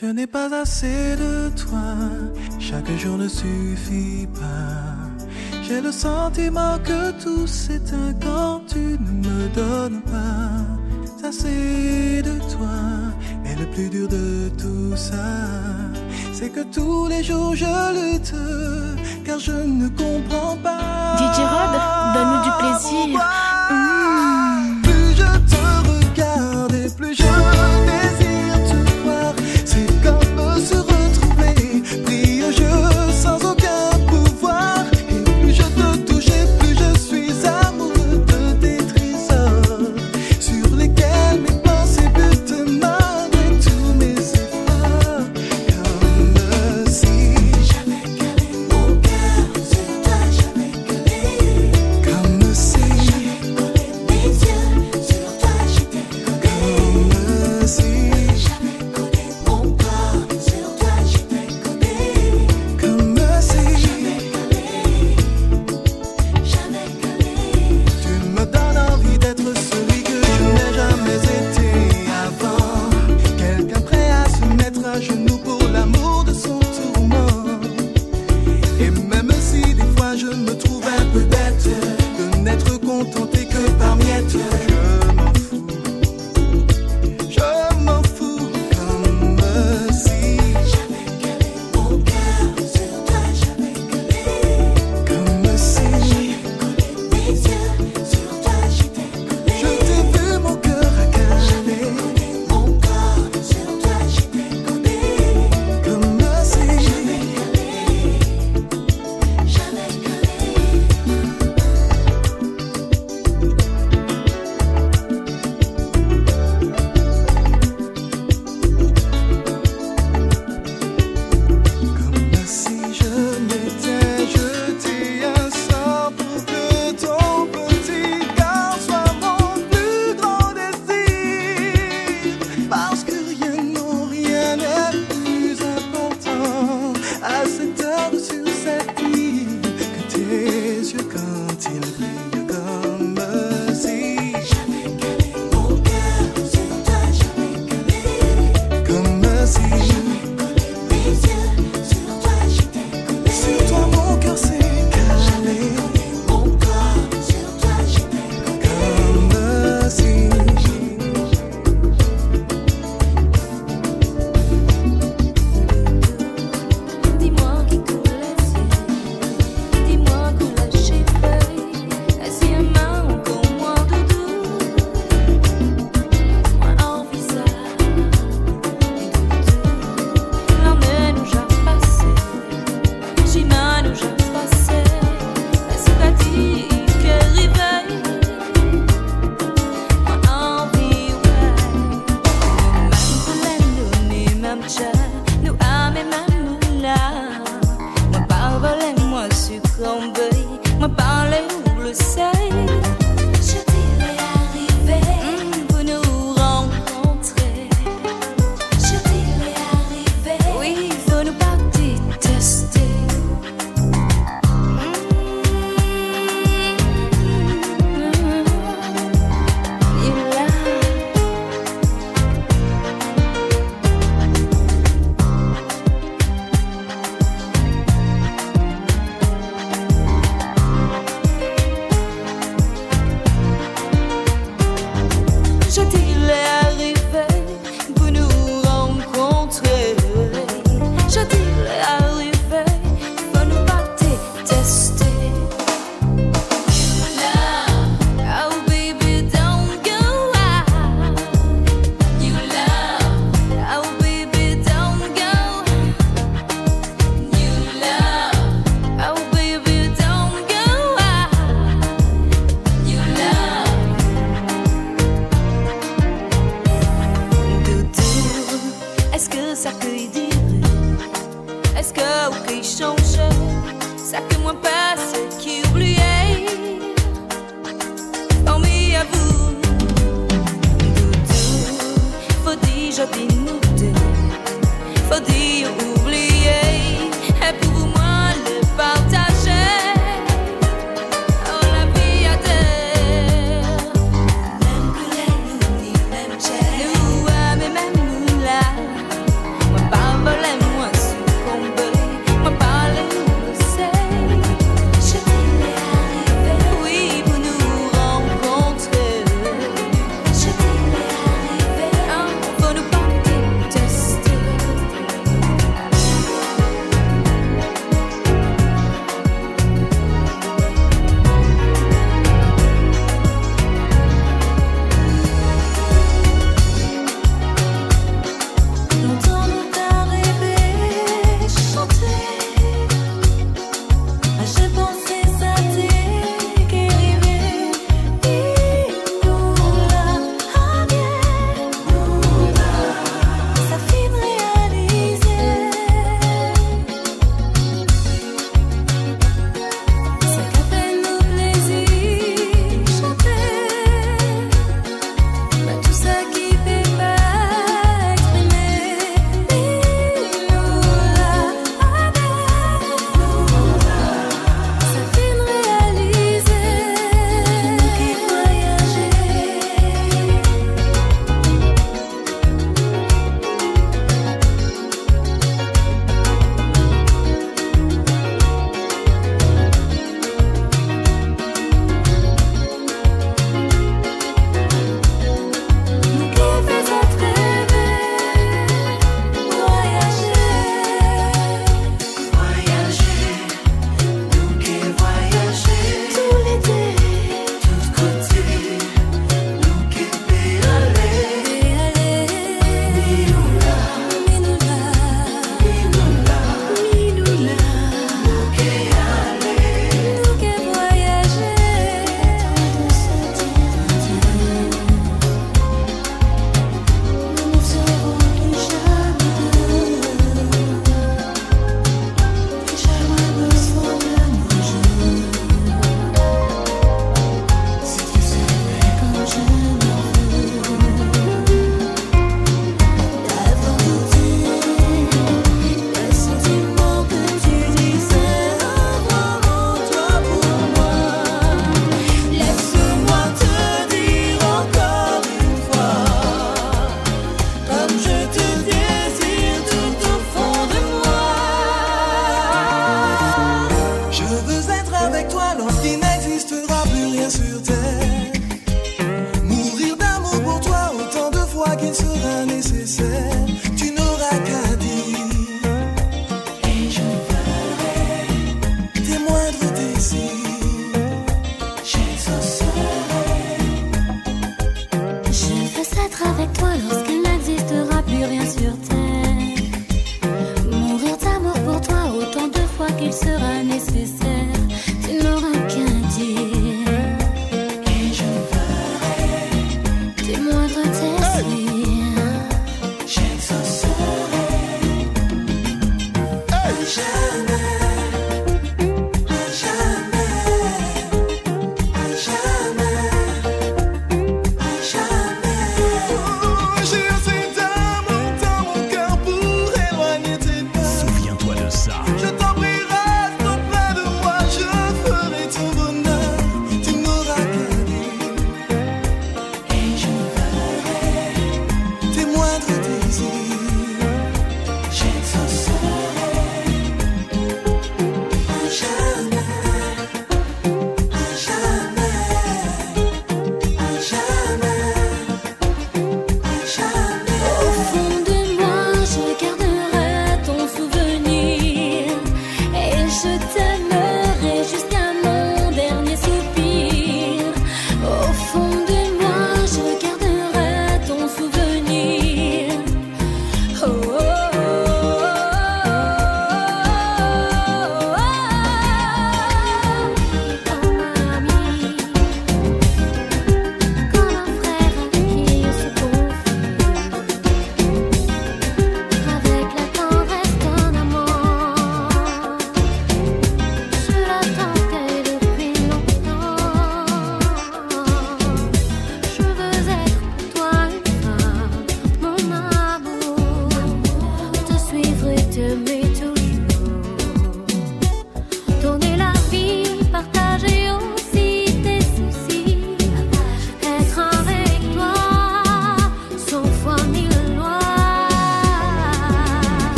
Je n'ai pas assez de toi, chaque jour ne suffit pas. J'ai le sentiment que tout s'éteint quand tu ne me donnes pas assez de toi. Et le plus dur de tout ça, c'est que tous les jours je lutte, car je ne comprends pas. DJ Rod, donne-nous du plaisir. 我把你忽略。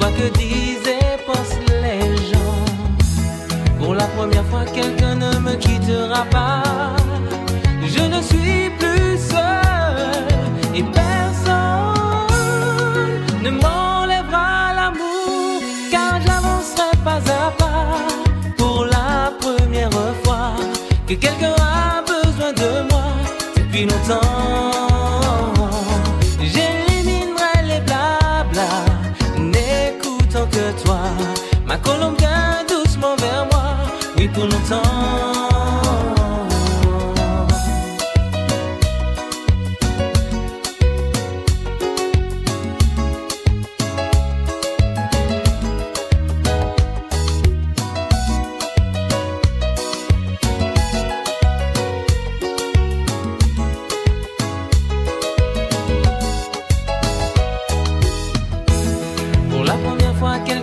Quoi que disaient pensent les gens, pour la première fois quelqu'un ne me quittera pas. fue aquel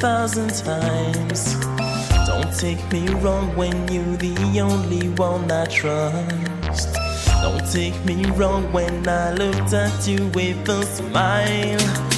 thousand times. Don't take me wrong when you're the only one I trust. Don't take me wrong when I looked at you with a smile.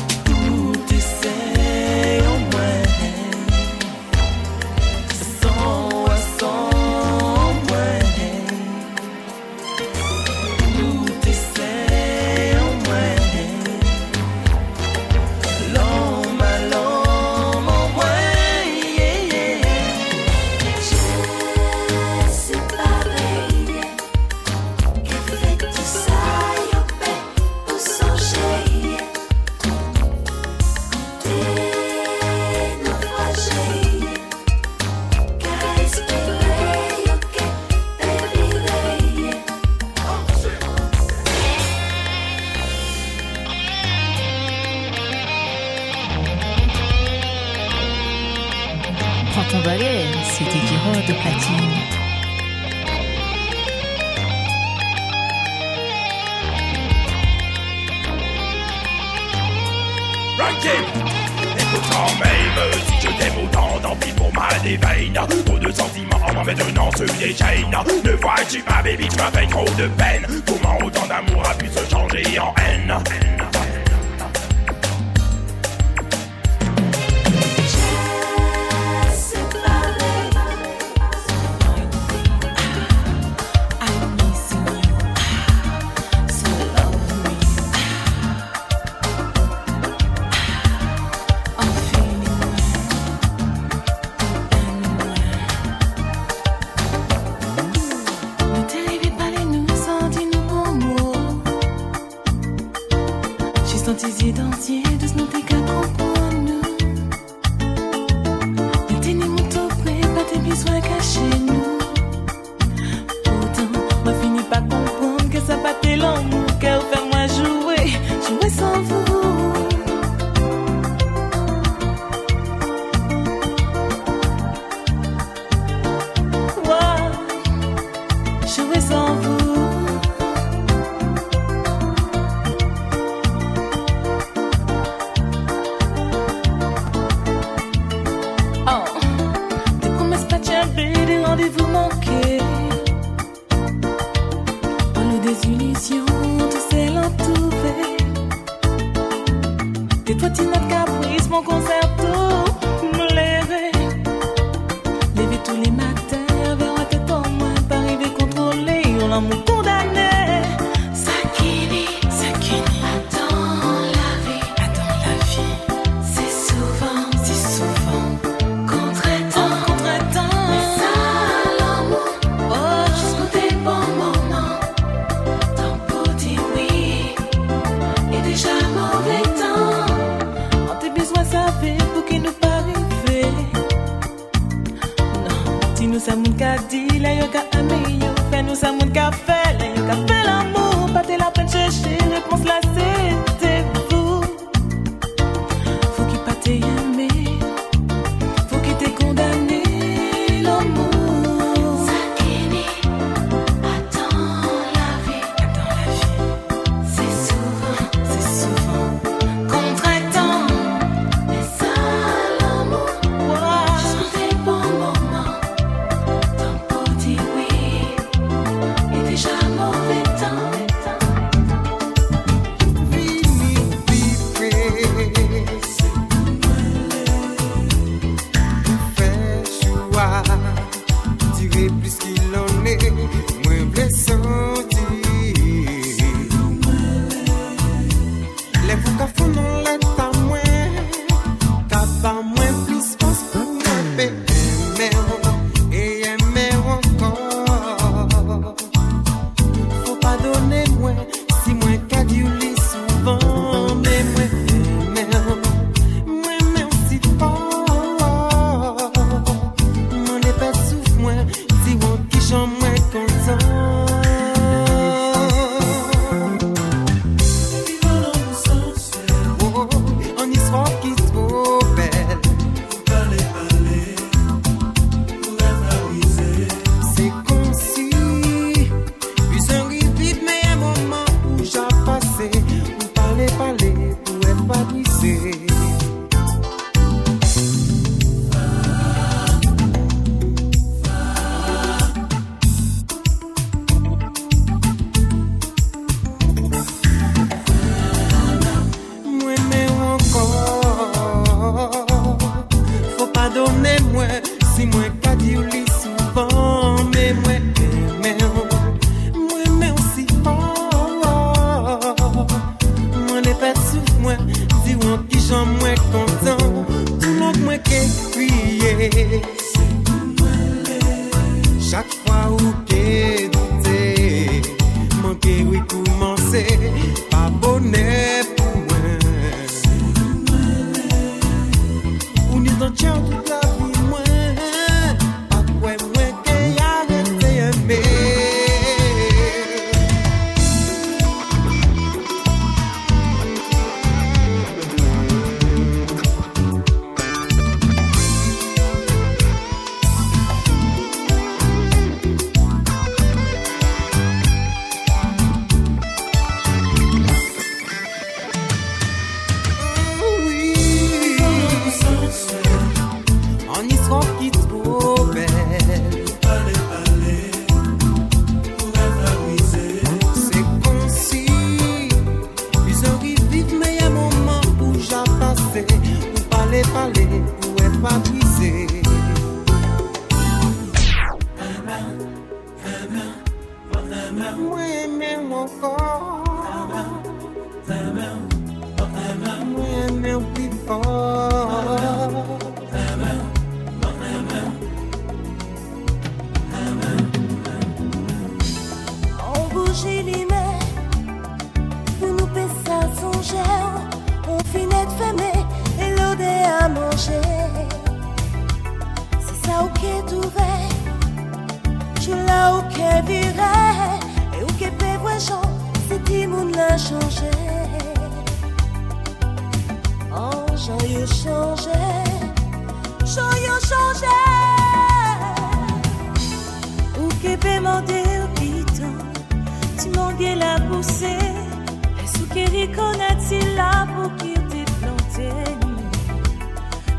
Les soukéris connaissent-ils la bouquille des plantes et des nuits?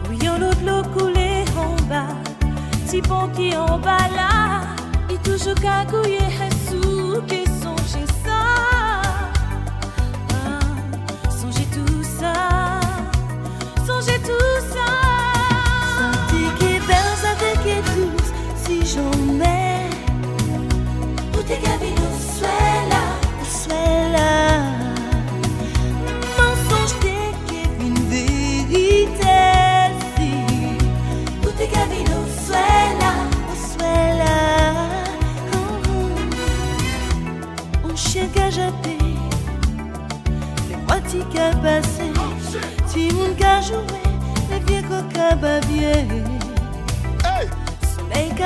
Oui, on l'eau de l'eau coulée en bas, si bon qui en bas là, il touche au cagouille.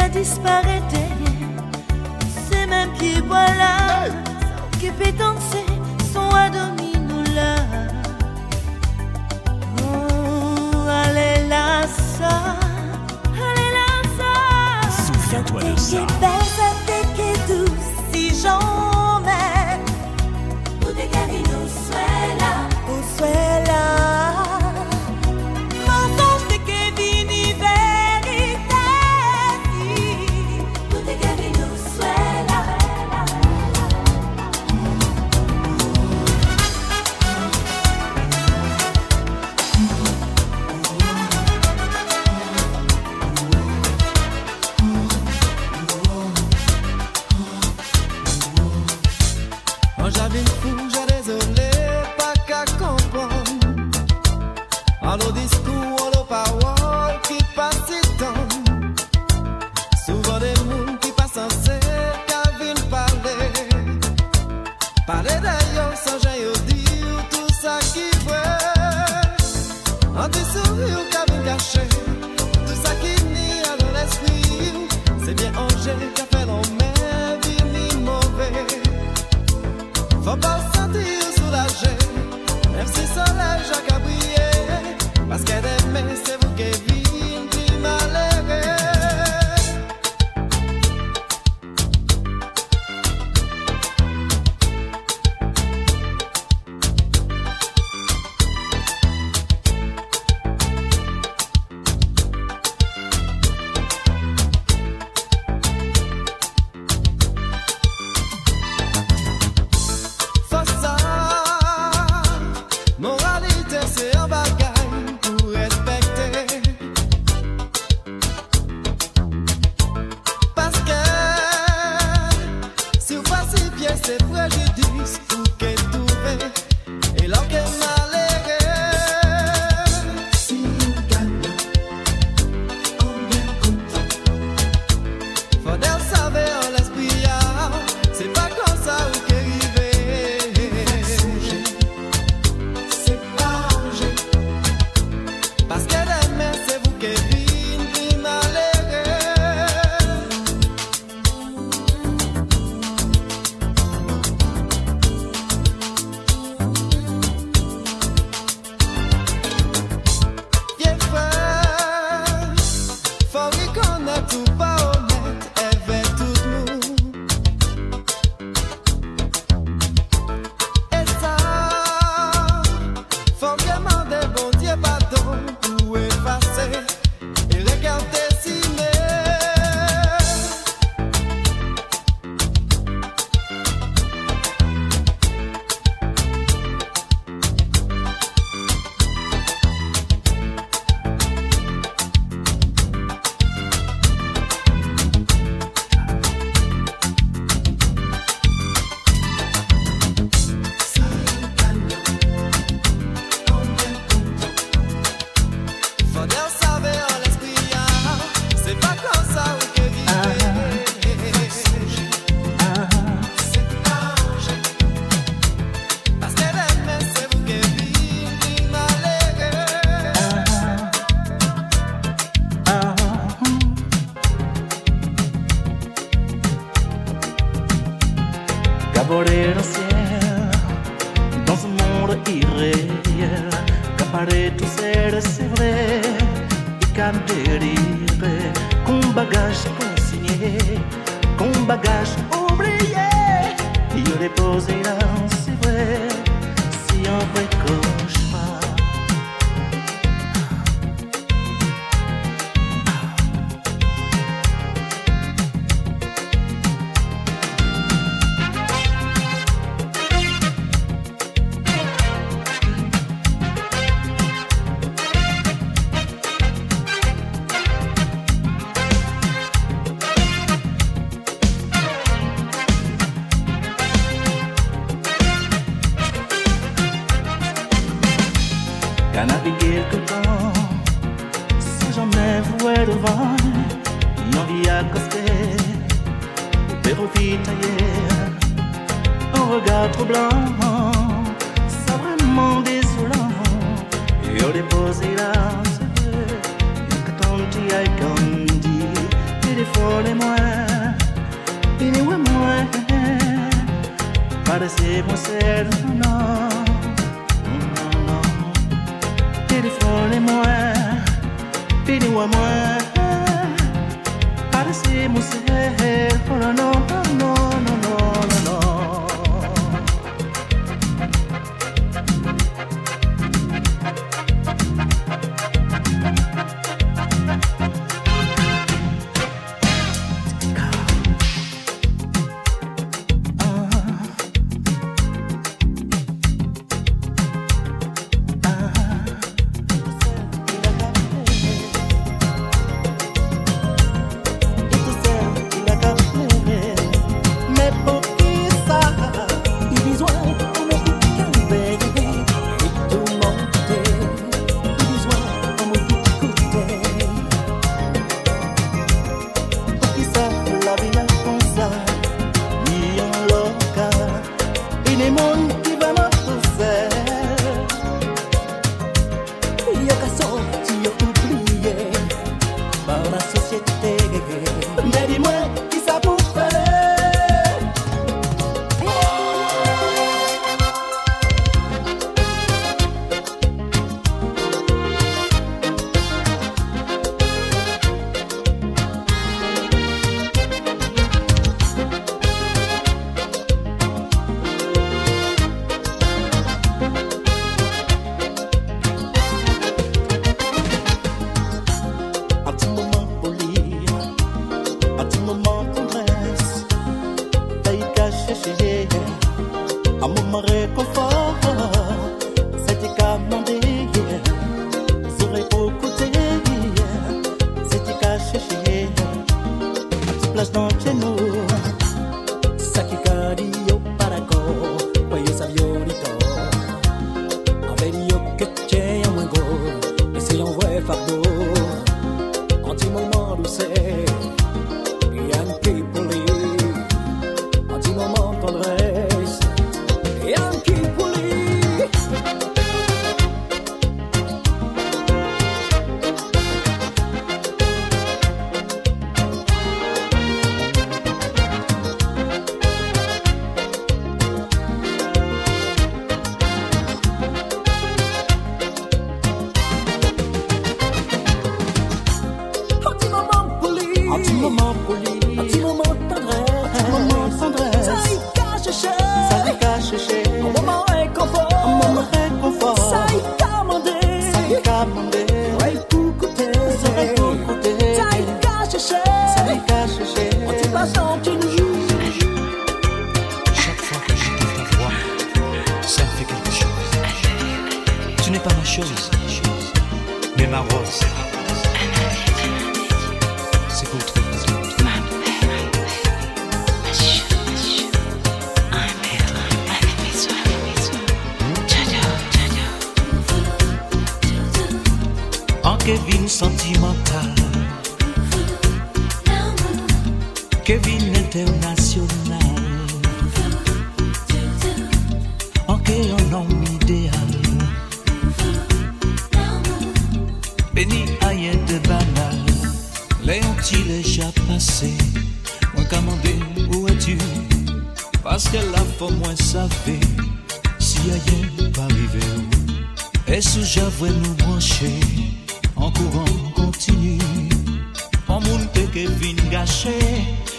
disparaître. C'est même qui voilà, qui pétant qu'on bagage. Oublié, il dépose là,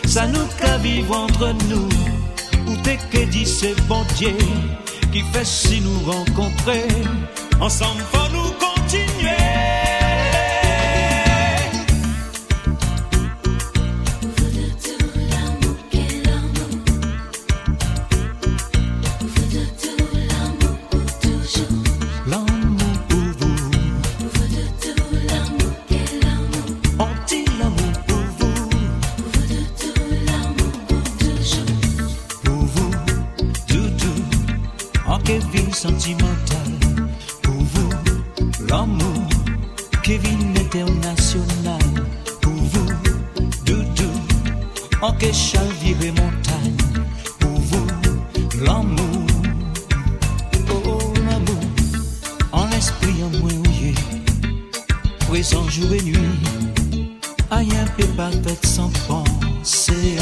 ça nous qu'à vivre entre nous. Où t'es que dit c'est bon Dieu qui fait si nous rencontrer? Ensemble. que chavire et montagne, pour vous, l'amour, oh, oh l'amour, en esprit en moi ouillé, présent jour et nuit, rien peut pas tête sans penser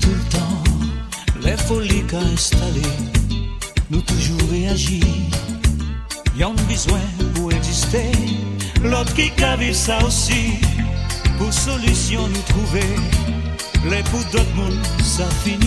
tout le temps, les folies qu'a installé, nous toujours réagir, y'en besoin pour exister, l'autre qui caville ça aussi, pour solution nous trouver. που Dortmund σαφή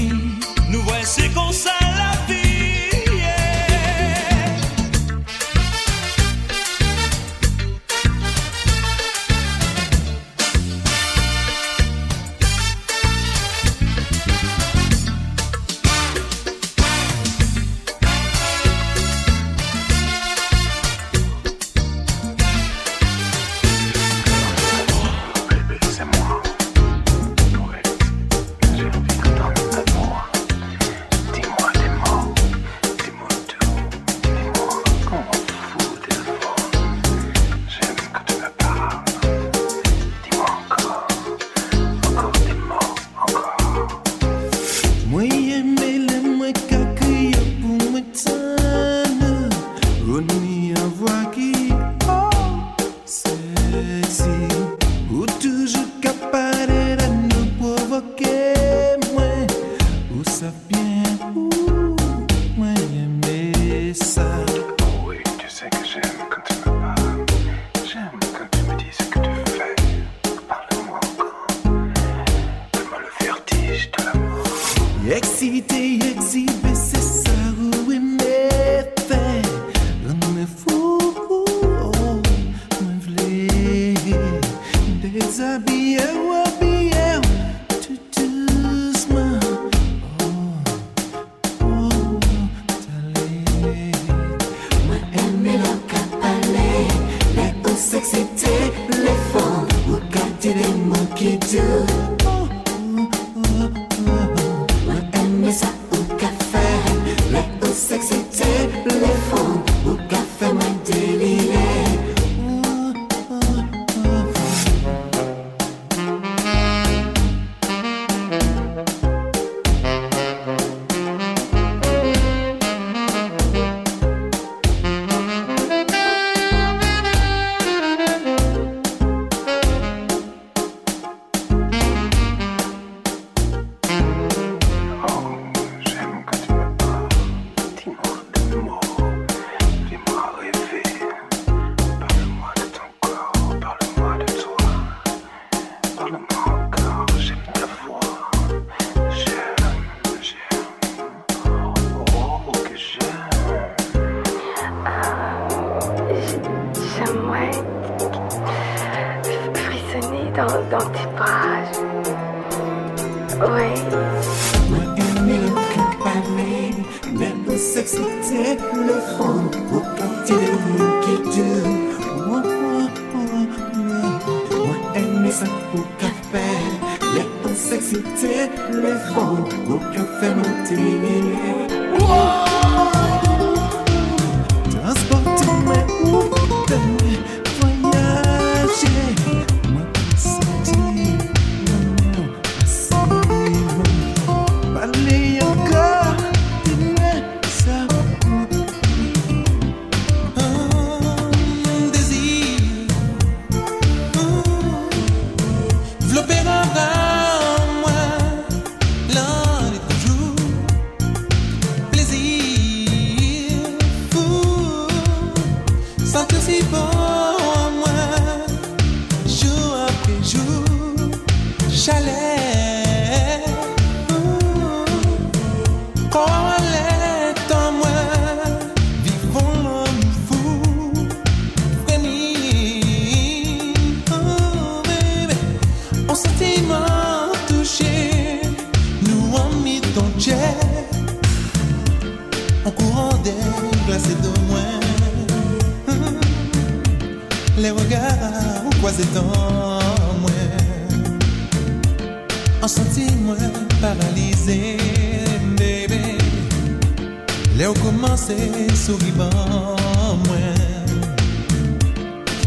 se souri ban mwen.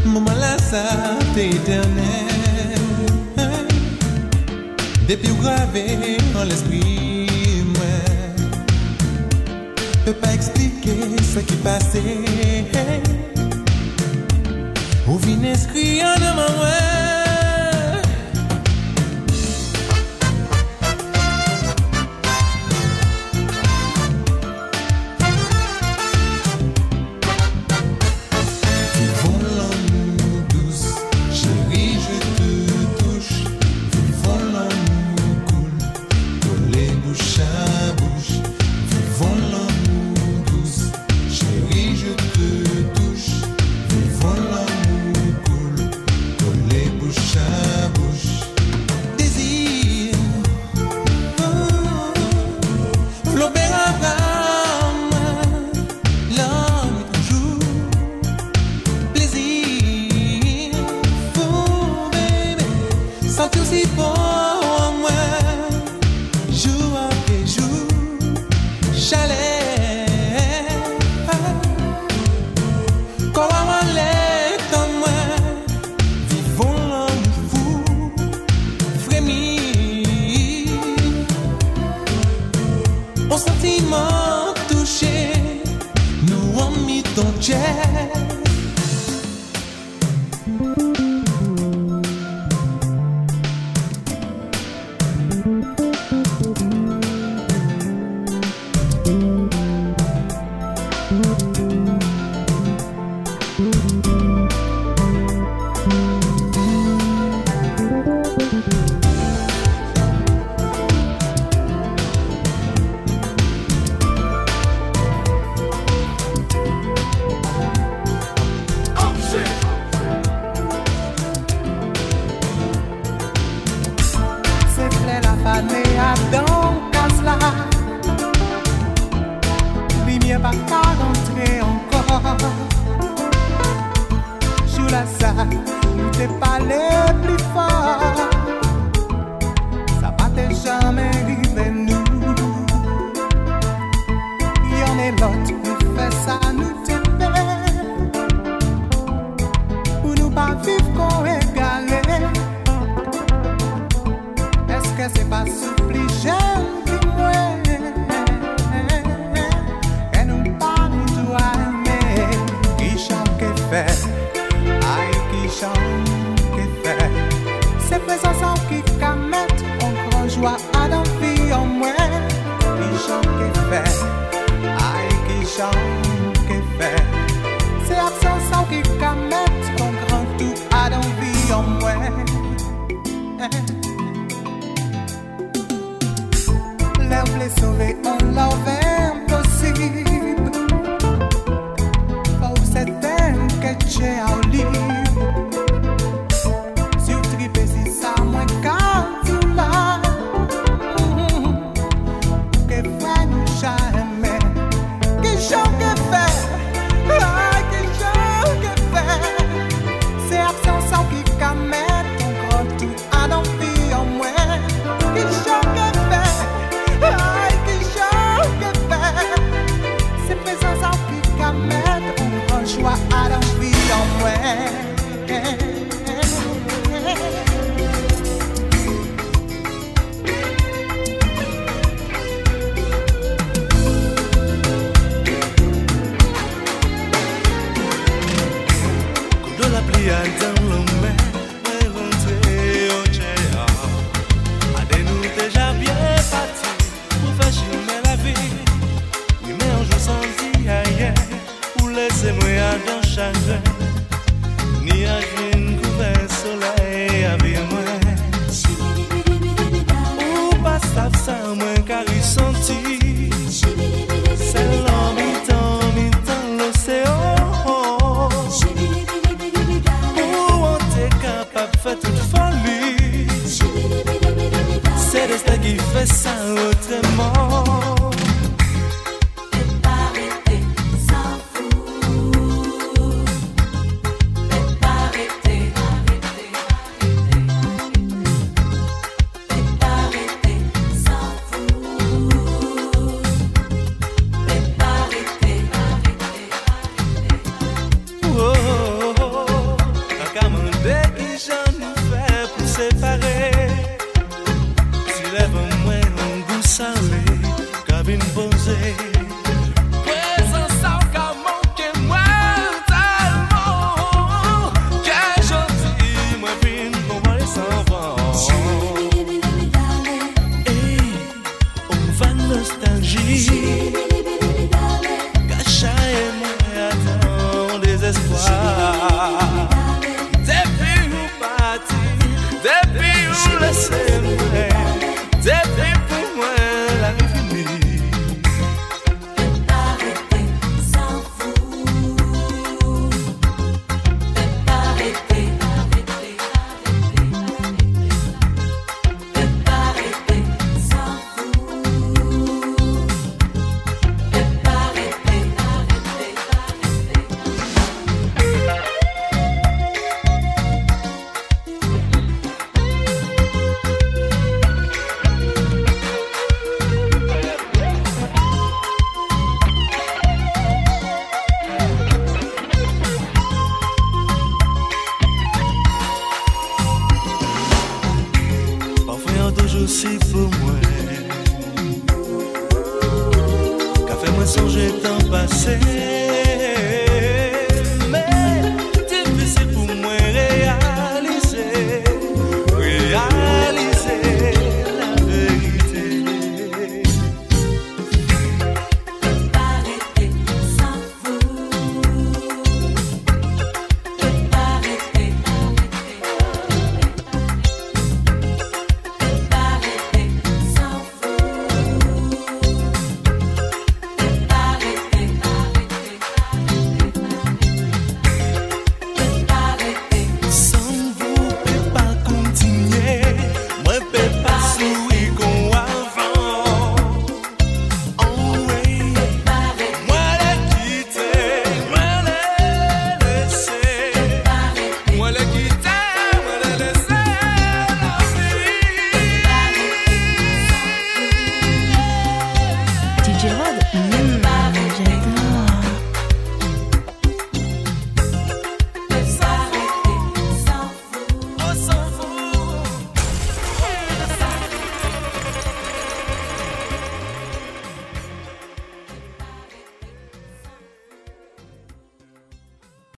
Mouman la sa te eternel Depi ou grave an l'esprit mwen. Pe pa eksplike se ki pase Ou vin eskri an deman mwen. sans tous y fè. Ay ki chan ki fè. Se fè san san ki